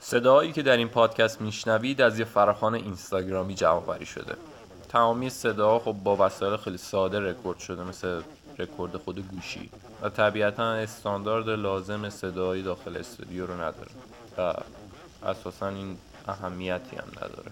صداهایی که در این پادکست میشنوید از یه فراخان اینستاگرامی جمع شده. تمامی صداها خب با وسایل خیلی ساده رکورد شده مثل رکورد خود گوشی. و طبیعتا استاندارد لازم صدایی داخل استودیو رو نداره. و اساسا این اهمیتی هم نداره.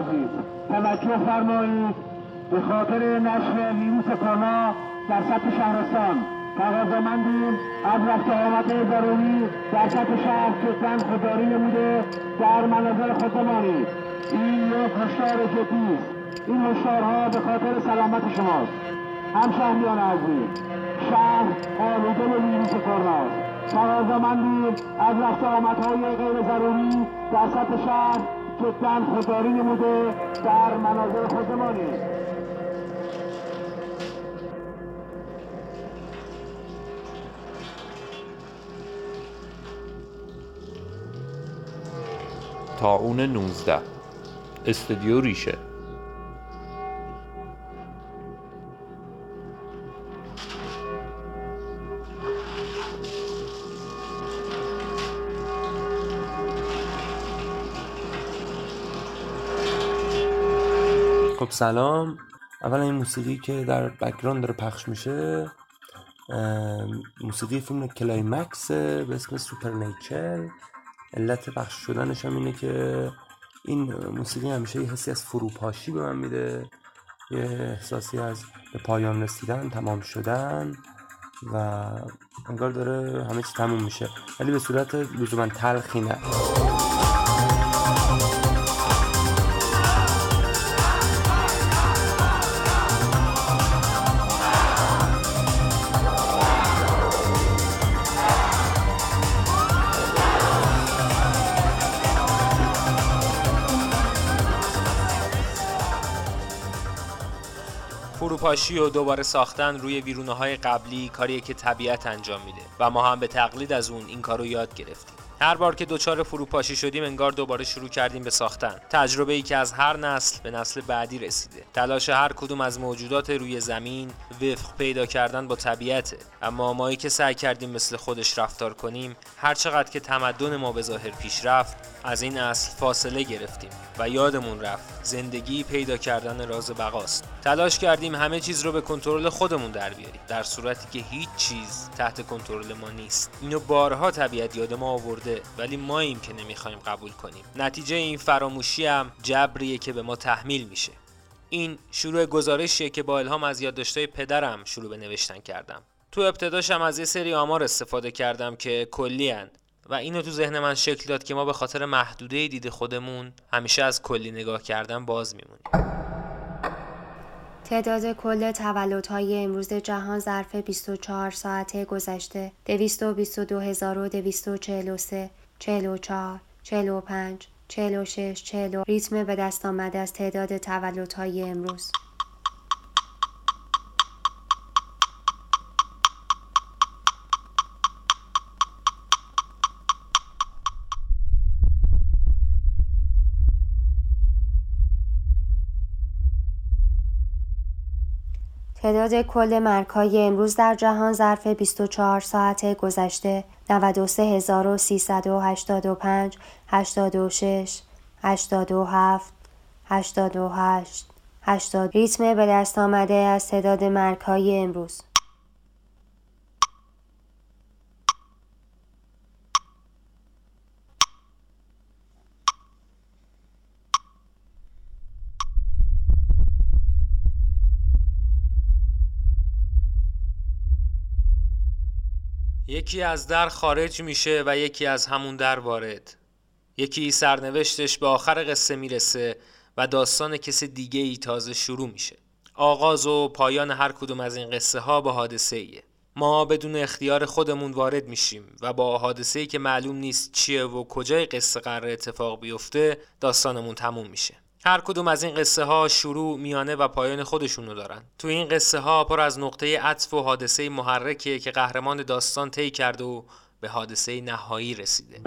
عزیز. توجه فرمایید به خاطر نشر ویروس کرونا در سطح شهرستان. تقاضامندیم از رفت آمد ضروری در سطح شهر جدا خودداری نموده در مناظر خودمانی. این یک هشدار جدی این هشدارها به خاطر سلامت شماست. همشهریان عزیز. شهر آلوده به ویروس کرونا تقاضامندیم از رفت آمدهای غیر ضروری در سطح شهر جدا خودداری نموده در مناظر خودمانی تاون 19 استودیو ریشه. خب سلام. اولا این موسیقی که در background داره پخش میشه موسیقی فیلم Climax به اسم Supernature علت پخش شدنش هم اینه که این موسیقی همیشه یه حسی از فروپاشی به من میده. یه احساسی از به پایان رسیدن تمام شدن و انگار داره همه چی تموم میشه. ولی به صورت لزوما تلخی نه. فروپاشی و دوباره ساختن روی ویرونه های قبلی کاریه که طبیعت انجام میده و ما هم به تقلید از اون این کارو یاد گرفتیم. هر بار که دوچار فروپاشی شدیم انگار دوباره شروع کردیم به ساختن. تجربه ای که از هر نسل به نسل بعدی رسیده. تلاش هر کدوم از موجودات روی زمین وفق پیدا کردن با طبیعته. اما مایی که سعی کردیم مثل خودش رفتار کنیم هر چقدر که تمدن ما به ظاهر پیش رفت از این اصل فاصله گرفتیم و یادمون رفت زندگی پیدا کردن راز بقاست. تلاش کردیم همه چیز رو به کنترل خودمون در بیاریم در صورتی که هیچ چیز تحت کنترل ما نیست. اینو بارها طبیعت یاد ما آورده ولی ماییم که نمی‌خوایم قبول کنیم. نتیجه این فراموشی هم جبریه که به ما تحمیل میشه. این شروع گزارشیه که با الهام از یادداشت‌های پدرم شروع به نوشتن کردم. تو ابتداشم از یه سری آمار استفاده کردم که کلی و اینو تو ذهن من شکل داد که ما به خاطر محدوده دید خودمون همیشه از کلی نگاه کردن باز میمونیم. تعداد کل تولدهای امروز جهان ظرف 24 ساعت گذشته. 222243 44 45 46 40 ریتم به دست آمده از تعداد تولدهای امروز. تعداد کل مرکهای امروز در جهان ظرف 24 ساعت گذشته 93385 86 87 88 80 ریتم به دست آمده از تعداد مرکهای امروز. یکی از در خارج میشه و یکی از همون در وارد. یکی سرنوشتش به آخر قصه می‌رسه و داستان کسی دیگه ای تازه شروع میشه. آغاز و پایان هر کدوم از این قصه ها با حادثه ایه. ما بدون اختیار خودمون وارد میشیم و با حادثه ای که معلوم نیست چیه و کجای قصه قرار اتفاق بیفته داستانمون تموم میشه. هر کدوم از این قصه ها شروع، میانه و پایان خودشونو دارن. تو این قصه ها پر از نقطه عطف و حادثه محرکه که قهرمان داستان طی کرده و به حادثه نهایی رسیده.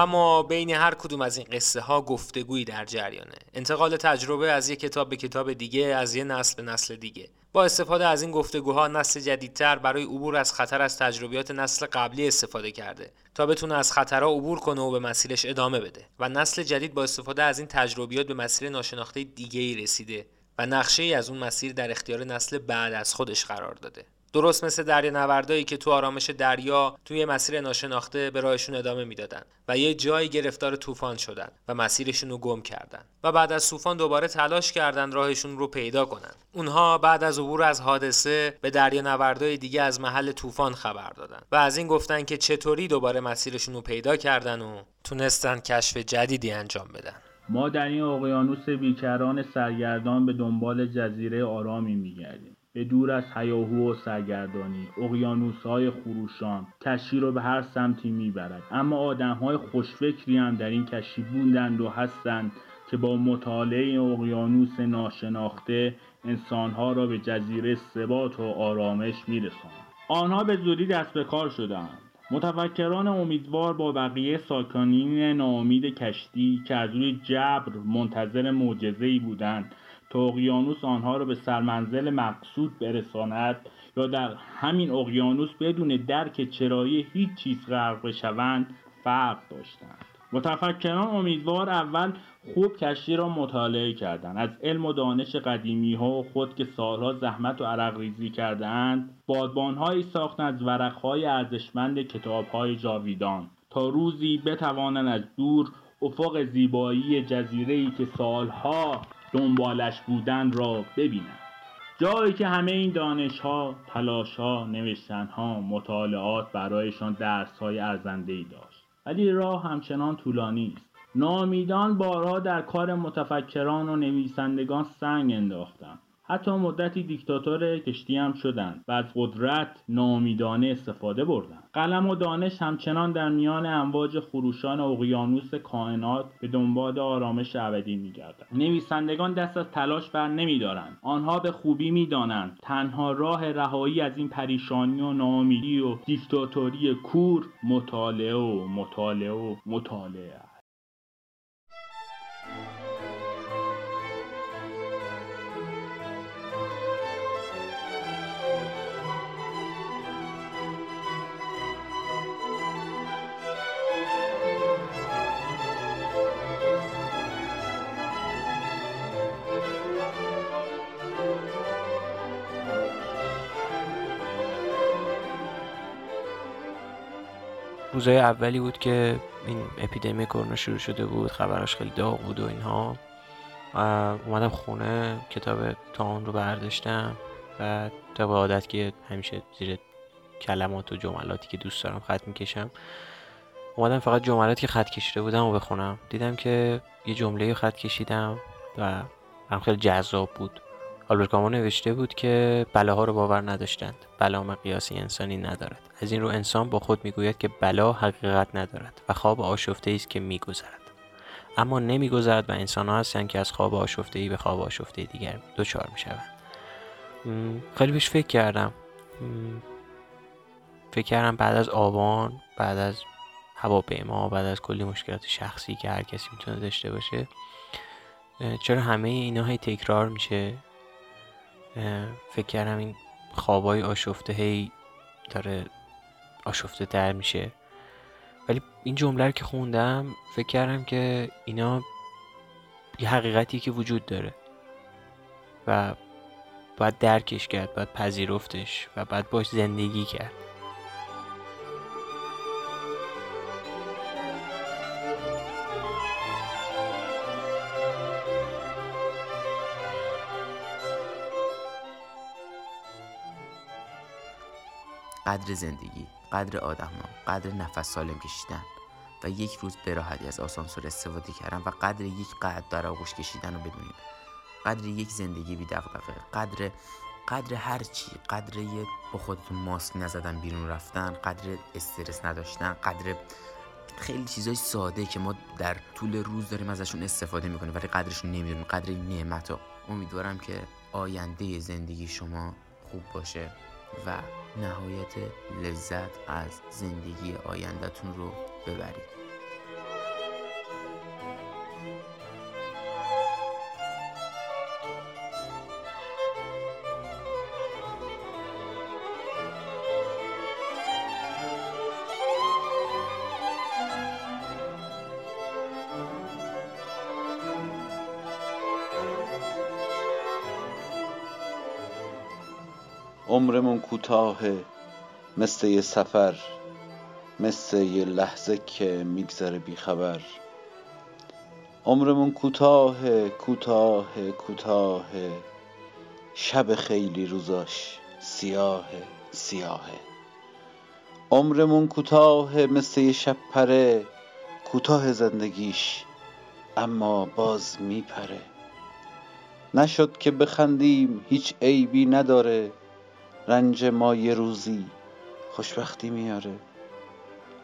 اما بین هر کدوم از این قصه ها گفتگویی در جریانه. انتقال تجربه از یک کتاب به کتاب دیگه از یه نسل به نسل دیگه. با استفاده از این گفتگوها نسل جدیدتر برای عبور از خطر از تجربیات نسل قبلی استفاده کرده تا بتونه از خطرها عبور کنه و به مسیرش ادامه بده. و نسل جدید با استفاده از این تجربیات به مسیر ناشناخته دیگه ای رسیده و نقشه ای از اون مسیر در اختیار نسل بعد از خودش قرار داده. درست مثل دریا نوردایی که تو آرامش دریا توی مسیر ناشناخته به راهشون ادامه می‌دادن و یه جایی گرفتار طوفان شدن و مسیرشون رو گم کردن و بعد از طوفان دوباره تلاش کردن راهشون رو پیدا کنن. اونها بعد از عبور از حادثه به دریا نوردای دیگه از محل طوفان خبر دادن و از این گفتن که چطوری دوباره مسیرشون رو پیدا کردن و تونستن کشف جدیدی انجام بدن. ما در این اقیانوس بیکران سرگردان به دنبال جزیره آرامی میگردیم. به دور از هیاهو و سرگردانی اقیانوسهای خروشان کشتی رو به هر سمتی می‌برد. اما آدمهای خوشفکری هم در این کشتی بودند و هستند که با مطالعه اقیانوس ناشناخته انسانها را به جزیره ثبات و آرامش میرسانند آنها به زودی دست به کار شدند متفکران امیدوار با بقیه ساکنین ناامید کشتی که از روی جبر منتظر معجزهای بودند تا اقیانوس آنها را به سرمنزل مقصود برساند یا در همین اقیانوس بدون درک چرایی هیچ چیز غرق بشوند فرق داشتند. متفکران امیدوار اول خوب کشتی را مطالعه کردند. از علم و دانش قدیمی ها خود که سالها زحمت و عرق ریزی کرده اند بادبانهایی ساختند از ورقهای ارزشمند کتابهای جاویدان. تا روزی بتوانند از دور افق زیبایی جزیره که سالها دنبالش بودن را ببینند. جایی که همه این دانش ها، تلاش ها، نوشتن ها، مطالعات برایشان درس های ارزنده ای داشت. ولی راه همچنان طولانی است نامیدان بارها در کار متفکران و نویسندگان سنگ انداختند. حتی مدتی دیکتاتور کشتی هم شدند و از قدرت نامیدانه استفاده بردند قلم و دانش همچنان در میان امواج خروشان اقیانوس کائنات به دنبال آرامش ابدی میگردند نویسندگان دست از تلاش بر نمیدارند. آنها به خوبی می‌دانند تنها راه رهایی از این پریشانی و ناامیدی و دیکتاتوری کور مطالعه و مطالعه و مطالعه روزای اولی بود که این اپیدمی کرونا شروع شده بود خبراش خیلی داغ بود و اینها. اومدم خونه کتاب تان رو برداشتم و طبق عادت که همیشه زیر کلمات و جملاتی که دوست دارم خط می‌کشم. اومدم فقط جملاتی که خط کشیده بودم و بخونم. دیدم که یه جمله خط کشیدم و هم خیلی جذاب بود. آلبرت کامو نوشته بود که بلاها رو باور نداشتند. بلا مقیاسی انسانی ندارد. از این رو انسان با خود می‌گوید که بلا حقیقت ندارد و خواب آشفته است که میگذرد. اما نمیگذرد و انسان ها هستند که از خواب آشفته ای به خواب آشفته دیگر دچار می‌شوند. خیلی بهش فکر کردم. فکر کردم بعد از آبان بعد از هواپیما بعد از کلی مشکلات شخصی که هر کسی می‌تونه داشته باشه چرا همه اینا هی تکرار میشه؟ فکر کردم این خوابای آشفته هی داره آشفته تر میشه. ولی این جمله رو که خوندم فکر کردم که اینا یه حقیقتی که وجود داره و باید درکش کرد باید پذیرفتش و باید باش زندگی کرد. قدر زندگی قدر آدم ها، قدر نفس سالم کشیدن و یک روز به راحتی از آسانسور استفاده کردن و قدر یک قد در آغوش کشیدن رو بدونید قدر یک زندگی بی دغدغه قدر قدر هر چی قدر یه با خودتون ماسک نزدن بیرون رفتن قدر استرس نداشتن قدر خیلی چیزای ساده که ما در طول روز داریم ازشون استفاده می‌کنیم ولی قدرشون نمی‌دونیم قدر این نعمت امیدوارم که آینده زندگی شما خوب باشه. و نهایت لذت از زندگی آیندهتون رو ببرید. عمرمون کوتاهه مثل یه سفر مثل یه لحظه که میگذره بیخبر عمرمون کوتاهه کوتاهه کوتاهه شب خیلی روزاش سیاهه سیاهه عمرمون کوتاهه مثل یه شب پره کوتاه زندگیش اما باز میپره. نشد که بخندیم هیچ عیبی نداره. رنج ما یه روزی خوشبختی میاره.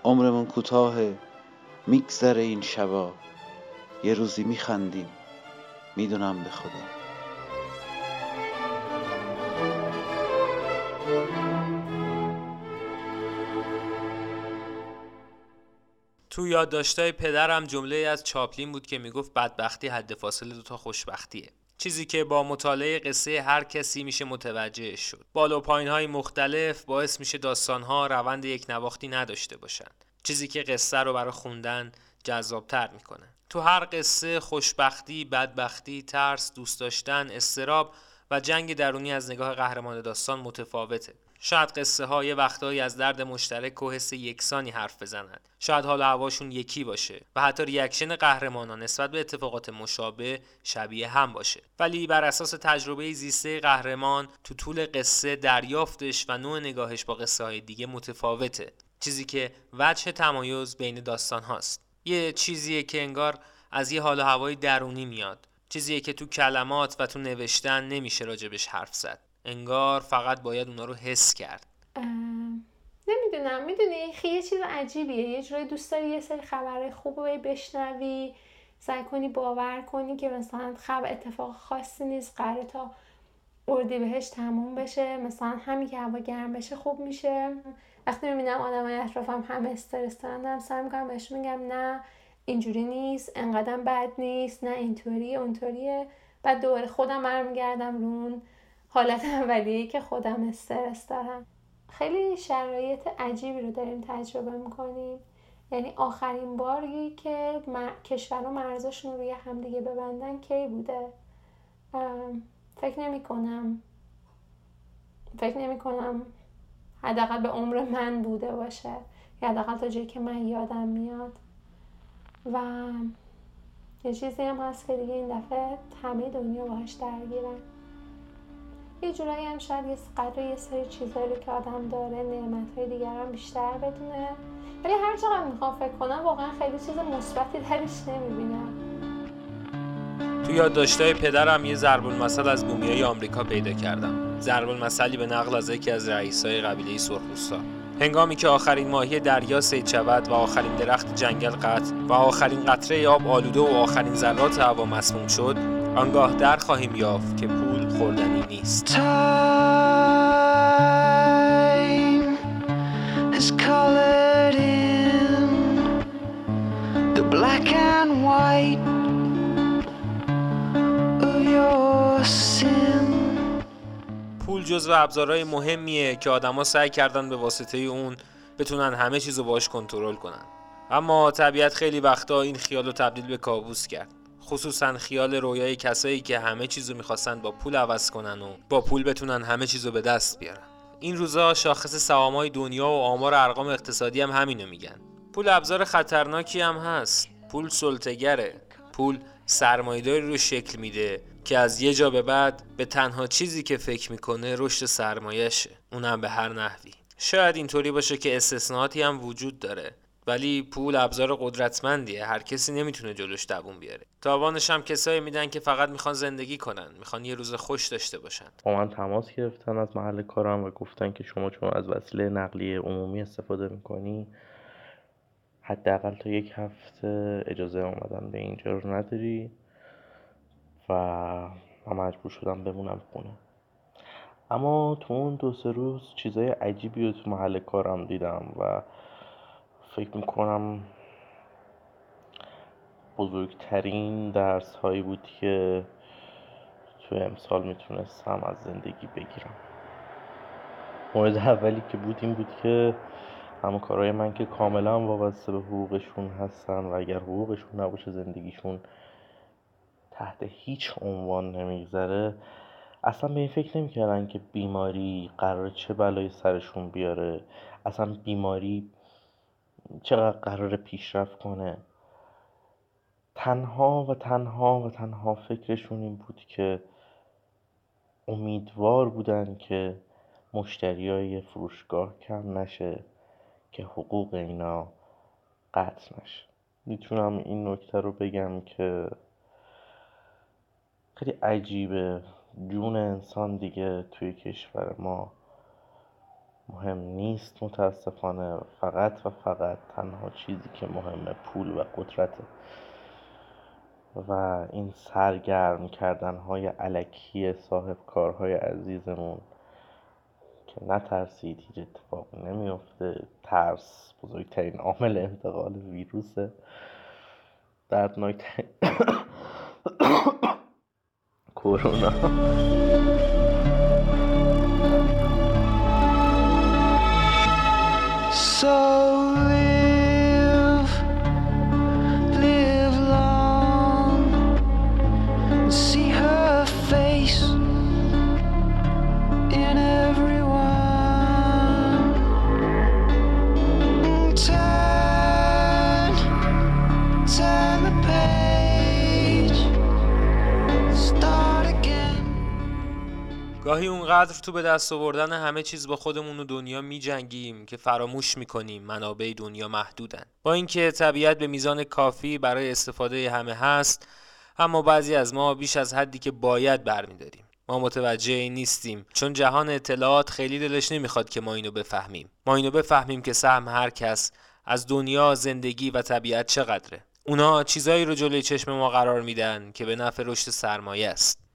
عمرمون کوتاهه میگذره این شبا. یه روزی میخندیم. می‌دونم به خدا. تو یادداشتای پدرم جمله از چاپلین بود که می‌گفت بدبختی حد فاصله دوتا خوشبختیه. چیزی که با مطالعه قصه هر کسی میشه متوجه شد. بالا پایین های مختلف باعث میشه داستان ها روند یک نواختی نداشته باشن. چیزی که قصه رو برای خوندن جذابتر می‌کنه. تو هر قصه خوشبختی، بدبختی، ترس، دوست داشتن، استراب و جنگ درونی از نگاه قهرمان داستان متفاوته. شاید قصه ها یه وقتهایی از درد مشترک و حس یکسانی حرف بزنند شاید حال هواشون یکی باشه و حتی ریاکشن قهرمانان نسبت به اتفاقات مشابه شبیه هم باشه. ولی بر اساس تجربه زیسته قهرمان تو طول قصه دریافتش و نوع نگاهش با قصه های دیگه متفاوته. چیزی که وجه تمایز بین داستان هاست. یه چیزیه که انگار از یه حال هوای درونی میاد. چیزیه که تو کلمات و تو نوشتن نمیشه راجبش حرف زد. انگار فقط باید اونا رو حس کرد. نمی‌دونم. می‌دونی یه چیز عجیبیه. یه جورایی دوست داری یه سری خبر خوب رو بشنوی سعی کنی باور کنی که مثلا خبر اتفاق خاصی نیست قراره تا اردی بهش تموم بشه. مثلا همین که هوا گرم بشه خوب میشه. وقتی می‌بینم آدمای اطرافم همه استرس دارن دارم سعی می‌کنم بهش میگم نه اینجوری نیست انقدر بد نیست نه اینطوری اونطوریه. بعد دوباره خودم برمیگردم رون. حالت اولیه که خودم استرس دارم. خیلی شرایط عجیبی رو داریم تجربه می‌کنیم. یعنی آخرین باری که کشور و مرزاشون رو روی همدیگه ببندن کی بوده؟ فکر نمی کنم فکر نمی کنم حداقل به عمر من بوده باشه. یا حداقل تا جایی که من یادم میاد. و یه چیزی هم هست که دیگه این دفعه همه دنیا باهاش درگیرن. یه جورایی هم شاید یه قدر یه سری چیزهایی رو که آدم داره نعمت های دیگر هم بیشتر بدونه. ولی هر چقدر می‌خوام فکر کنم واقعا خیلی چیز مثبتی درش نمی‌بینم. تو یادداشتای پدرم یه ضرب المثل از بومیای آمریکا پیدا کردم. ضرب المثلی به نقل از یکی از رئیسای قبیله سرخپوستا. هنگامی که آخرین ماهی دریا سید شود و آخرین درخت جنگل قطع و آخرین قطره آب آلوده و آخرین ذرات هوا مسموم شد آنگاه در خواهیم یافت که پول خوردنی نیست. پول جزو ابزارهای مهمیه که آدما سعی کردن به واسطه اون بتونن همه چیزو باش کنترل کنن. اما طبیعت خیلی وقتا این خیال رو تبدیل به کابوس کرد. خصوصا خیال رویای کسایی که همه چیزو می‌خواستن با پول عوض کنن و با پول بتونن همه چیزو به دست بیارن. این روزا شاخص سهامای دنیا و آمار ارقام اقتصادی هم همینو میگن. پول ابزار خطرناکی هم هست. پول سلطگره پول سرمایه‌داری رو شکل میده که از یه جا به بعد به تنها چیزی که فکر می‌کنه رشد سرمایهشه. اونم به هر نحوی. شاید اینطوری باشه که استثناءاتی هم وجود داره. ولی پول ابزار قدرتمندیه. هر کسی نمی‌تونه جلوش دووم بیاره. تاوانش هم کسایی میدن که فقط می‌خوان زندگی کنن می‌خوان یه روز خوش داشته باشن. با من تماس گرفتن از محل کارم و گفتن که شما چون از وسیله نقلیه عمومی استفاده می‌کنی حداقل تا یک هفته اجازه آمدن به اینجا رو نداری و من مجبور شدم بمونم خونه. اما تو اون دو سه روز چیزای عجیبی رو تو محل کارم دیدم و فکر می‌کنم بزرگترین درس هایی بود که تو امسال می‌تونستم از زندگی بگیرم. مورد اولی که بود این بود که همون کارهای من که کاملا وابسته به حقوقشون هستن و اگر حقوقشون نباشه زندگیشون تحت هیچ عنوان نمیگذره اصلا به این فکر نمی‌کردن که بیماری قرار چه بلایی سرشون بیاره. اصلا بیماری چقدر قرار پیشرفت کنه. تنها و تنها و تنها فکرشون این بود که امیدوار بودن که مشتری های فروشگاه کم نشه که حقوق اینا قطع نشه. می‌تونم این نکته رو بگم که خیلی عجیبه. جون انسان دیگه توی کشور ما مهم نیست متاسفانه فقط و فقط تنها چیزی که مهمه پول و قدرته و این سرگرم کردن های علکی صاحب کارهای عزیزمون که نترسید هیچ اتفاقی نمیافته. ترس بزرگترین عامل انتقال ویروسه. دردناکترین کرونا. گاهی اونقدر تو به دست آوردن همه چیز با خودمون و دنیا می جنگیم که فراموش می‌کنیم. منابع دنیا محدودن. با اینکه طبیعت به میزان کافی برای استفاده همه هست اما بعضی از ما بیش از حدی که باید برمیداریم. ما متوجه این نیستیم. چون جهان اطلاعات خیلی دلش نمی‌خواد که ما اینو بفهمیم. ما اینو بفهمیم که سهم هر کس از دنیا زندگی و طبیعت چقدره. اونا چیزایی رو جلوی چشم ما قرار میدن که به نفع رشد سرمایه است.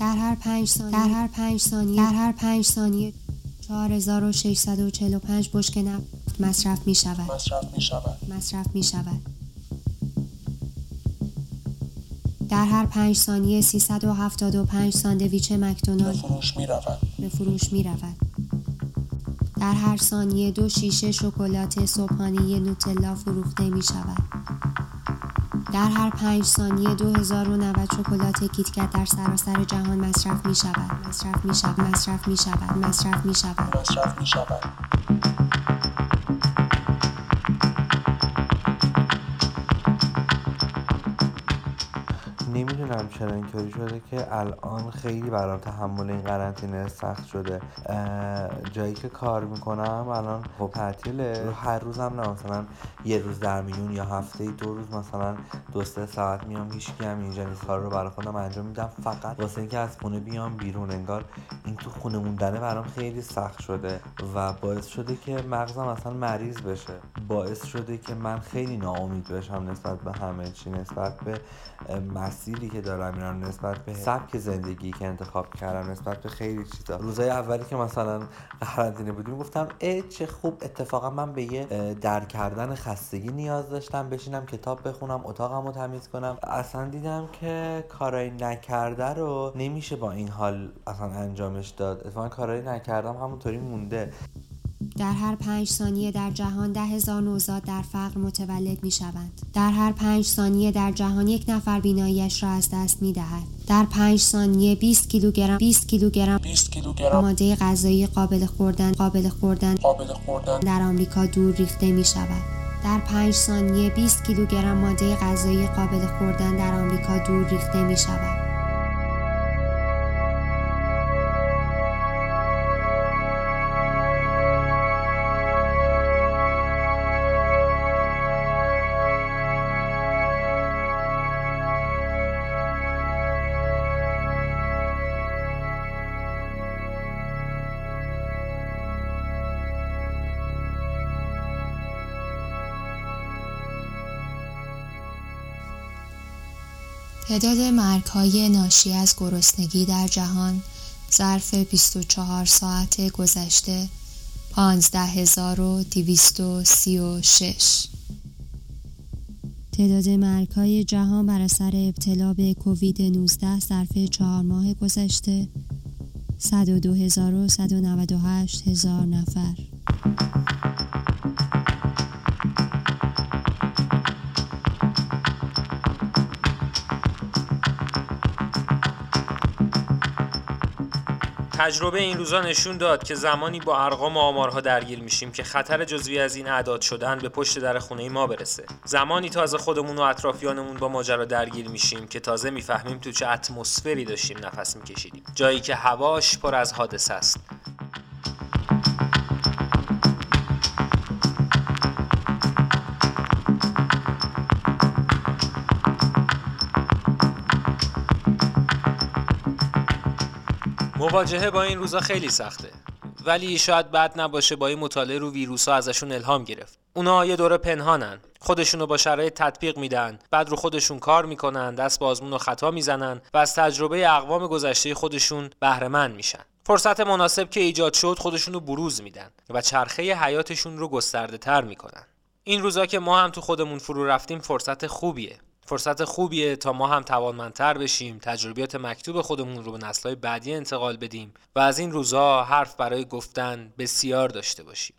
در هر پنج ثانیه. در هر پنج ثانیه. در هر پنج ثانیه. 4645 بشک نفت مصرف می شود. مصرف می شود. مصرف می شود. در هر پنج ثانیه 375 ساندویچ مکدونالد فروش می رود. به فروش می رود. در هر ثانیه دو شیشه شکلات صبحانه نوتلا فروخته می شود. در هر پنج ثانیه 2090 شکلات کیتکت در سراسر جهان مصرف می شود. مصرف می شود. مصرف می شود. مصرف می شود. مصرف می شود چرا اینطوری شده که الان خیلی برام تحمل این قرنطینه سخت شده. جایی که کار می‌کنم الان خب تعطیله. هر روزم نه مثلا یه روز در میون یا هفته دو روز مثلا دو سه ساعت میام هیچکی هم اینجا نیست. کار رو برای خودم انجام میدم. فقط واسه اینکه از خونه بیام بیرون. انگار این تو خونه موندنه برام خیلی سخت شده و باعث شده که مغزم اصلا مریض بشه. باعث شده که من خیلی ناامید بشم نسبت به همه چی نسبت به مسیری که دارم میرم نسبت به سبک زندگی که انتخاب کردم نسبت به خیلی چیزا. روزای اولی که مثلا قرنطینه بودیم گفتم ای چه خوب اتفاقا من به یه در کردن خستگی نیاز داشتم بشینم کتاب بخونم اتاقم رو تمیز کنم. اصلا دیدم که کارایی نکرده رو نمیشه با این حال اصلا انجامش داد. اتفاقا کارایی نکردم همونطوری مونده. در هر پنج ثانیه در جهان ده هزار نوزاد در فقر متولد می شوند. در هر پنج ثانیه در جهان یک نفر بیناییش را از دست می دهد. در پنج ثانیه 20 کیلوگرم 20 کیلوگرم 20 کیلوگرم ماده غذایی قابل خوردن قابل خوردن قابل خوردن در آمریکا دور ریخته می شود. در پنج ثانیه 20 کیلوگرم ماده غذایی قابل خوردن در آمریکا دور ریخته می شود. تعداد مرگ‌های ناشی از گرسنگی در جهان ظرف 24 ساعت گذشته 15236 تعداد مرگ‌های جهان بر اثر ابتلا به کووید 19 ظرف چهار ماه گذشته 102198 هزار نفر. تجربه این روزا نشون داد که زمانی با ارقام آمارها درگیر میشیم که خطر جزوی از این اعداد شدن به پشت در خونه ما برسه. زمانی تازه خودمون و اطرافیانمون با ماجرا درگیر میشیم که تازه می‌فهمیم تو چه اتمسفری داشتیم نفس میکشیدیم. جایی که هواش پر از حادثه است. مواجهه با این روزا خیلی سخته. ولی شاید بد نباشه با این مطالعه رو ویروس ها ازشون الهام گرفت. اونا یه دوره پنهانن. خودشونو با شرایط تطبیق میدن. بعد رو خودشون کار می‌کنن دست به آزمون و خطا می‌زنن و از تجربه اقوام گذشته خودشون بهره میشن. فرصت مناسب که ایجاد شد خودشونو بروز میدن و چرخه حیاتشون رو گسترده تر می‌کنن. این روزا که ما هم تو خودمون فرو رفتیم فرصت خوبیه. فرصت خوبیه تا ما هم توانمندتر بشیم تجربیات مکتوب خودمون رو به نسلهای بعدی انتقال بدیم و از این روزها حرف برای گفتن بسیار داشته باشیم.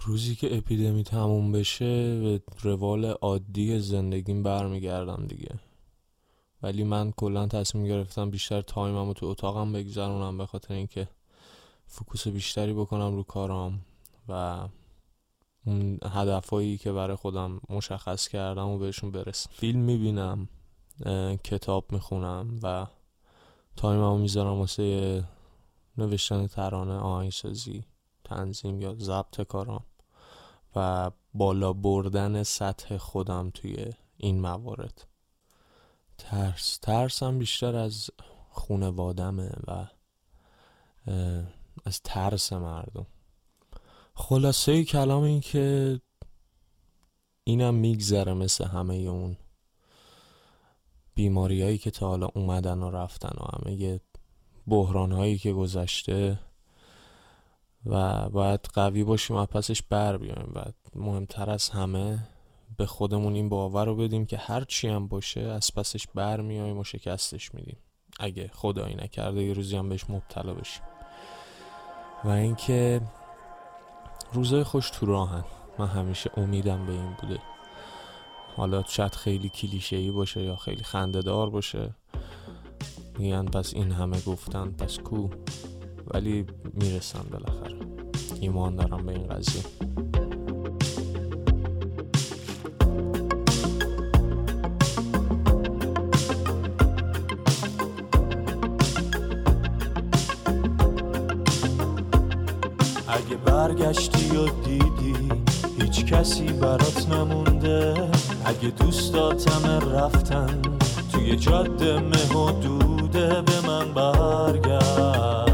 روزی که اپیدمی تموم بشه به روال عادی زندگیم برمیگردم دیگه. ولی من کلا تصمیم گرفتم بیشتر time م رو تو اتاقم بگذرونم به خاطر اینکه focus بیشتری بکنم رو کارام و اون هدفهایی که برای خودم مشخص کردم و بهشون برسم. فیلم می‌بینم کتاب می‌خونم و time مو می‌ذارم واسه نوشتن ترانه آهنگسازی تنظیم یا ضبط کارام و بالا بردن سطح خودم توی این موارد. ترس ترسم بیشتر از خونوادمه و از ترس مردم. خلاصه کلام این که اینم میگذره مثل همه اون بیماری هایی که تا حالا اومدن و رفتن و همه بحران هایی که گذشته و باید قوی باشیم و پسش بر بیایم و مهمتر از همه به خودمون این باور رو بدیم که هر چی هم باشه از پسش بر میایم و شکستش میدیم. اگه خدایی نکرده یه روزی هم بهش مبتلا بشیم. و اینکه روزای خوش تو راهن. من همیشه امیدم به این بوده. حالا شاید خیلی کلیشه ای باشه یا خیلی خنده دار باشه. میگن پس این همه گفتن پس کو؟ ولی می‌رسن بالاخره. ایمان دارم به این قضیه. و دیدی؟ هیچ کسی برات نمونده. اگه دوستاتم رفتن توی جاده مه و دوده به من برگرد.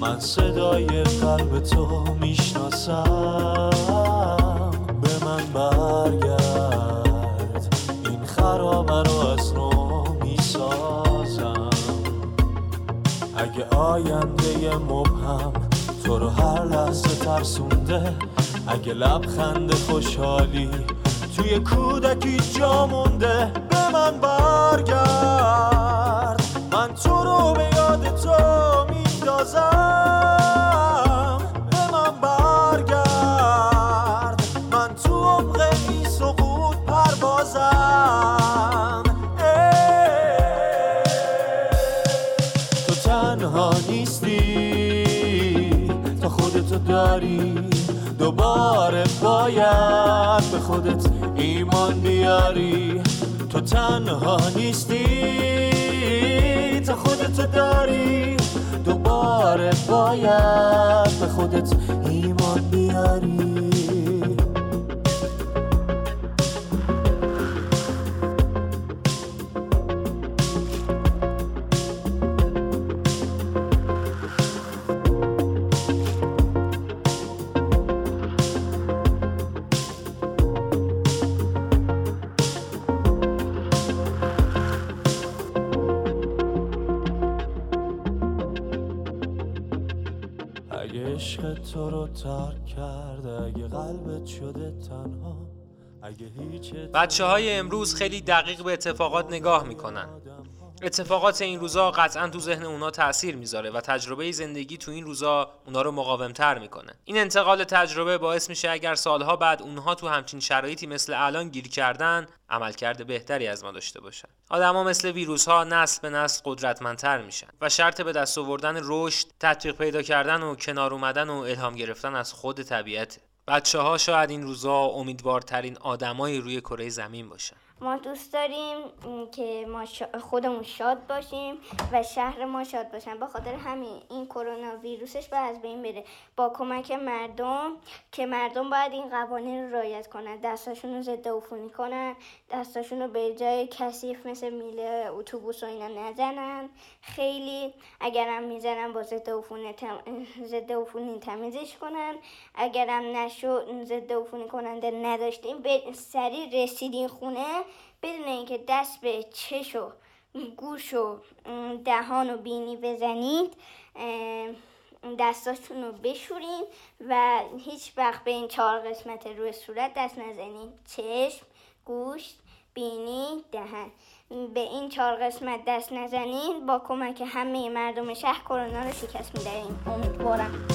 من صدای قلب تو می‌شناسم. به من برگرد. این خرابه رو از نو می‌سازم. اگه آینده مبهم تو رو هر لحظه ترسونده. اگه لبخند خوشحالی توی کودکی جا مونده به من برگرد. من تو رو به یاد تو میندازم. داری دوباره باید به خودت ایمان بیاری. تو تنها نیستی تا خودتو داری. دوباره باید به خودت ایمان بیاری. قلبت شده تنها. اگه بچه های امروز خیلی دقیق به اتفاقات نگاه می‌کنن. اتفاقات این روزا قطعا تو ذهن اونا تاثیر می‌ذاره و تجربه زندگی تو این روزا اونا رو مقاومتر می‌کنه. این انتقال تجربه باعث میشه اگر سالها بعد اونها تو همچین شرایطی مثل الان گیر کردن عملکرد بهتری از ما داشته باشن. آدما مثل ویروس ها نسل به نسل قدرتمندتر میشن و شرط به دست آوردن رشد تطبیق پیدا کردن و کنار اومدن و الهام گرفتن از خود طبیعته. بچه ها شاید این روزا امیدوارترین آدمایی روی کره زمین باشن. ما دوست داریم که ما خودمون شاد باشیم و شهر ما شاد باشن. به خاطر همین این کرونا ویروسش باید از بین بره. با کمک مردم که مردم باید این قوانین رو رعایت کنن. دستاشون رو ضد عفونی کنن. دستاشون رو به جای کثیف مثل میله اتوبوس و اینا نزنن. خیلی اگرم می‌زنن با ضد عفونی. ضد عفونی تمیزش کنن. اگرم نشد ضد عفونی کننده نداشتیم به سریع رسیدین خونه. بدون اینکه دست به چش و گوش و دهان و بینی بزنید دستاتون رو بشورین و هیچ وقت به این چهار قسمت روی صورت دست نزنید چشم گوشت بینی دهن. به این چهار قسمت دست نزنید با کمک همه مردم شهر کرونا رو شکست می‌دهیم. امیدوارم.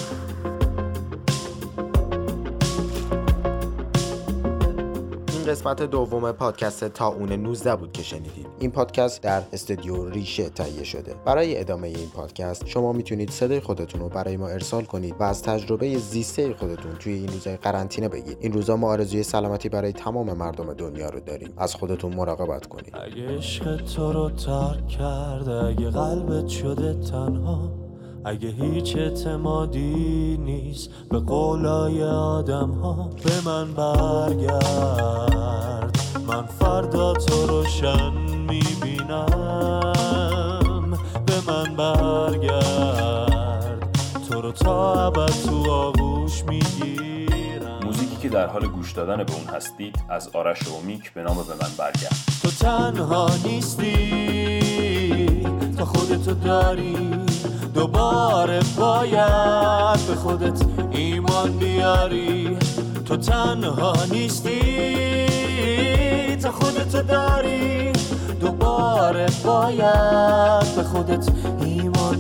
قسمت دوم پادکست تا اون 19 بود که شنیدید این پادکست در استودیو ریشه تهیه شده. برای ادامه این پادکست شما می‌تونید صدای خودتون رو برای ما ارسال کنید و از تجربه زیسته خودتون توی این روزهای قرنطینه بگید. این روزا ما آرزوی سلامتی برای تمام مردم دنیا رو داریم. از خودتون مراقبت کنید. اگه تو رو ترک کرده اگه قلبت شده تنها اگه هیچ اعتمادی نیست به قولای آدم ها به من برگرد. من فردا تو روشن می‌بینم. به من برگرد. تو رو تا ابد تو آغوش می‌گیرم. موزیکی که در حال گوش دادن به اون هستید از آرش اومیک به نام به من برگرد. تو تنها نیستی. تا خودتو داری. دوباره باید به خودت ایمان بیاری. تو تنها نیستی تا خودتو داری. دوباره باید به خودت ایمان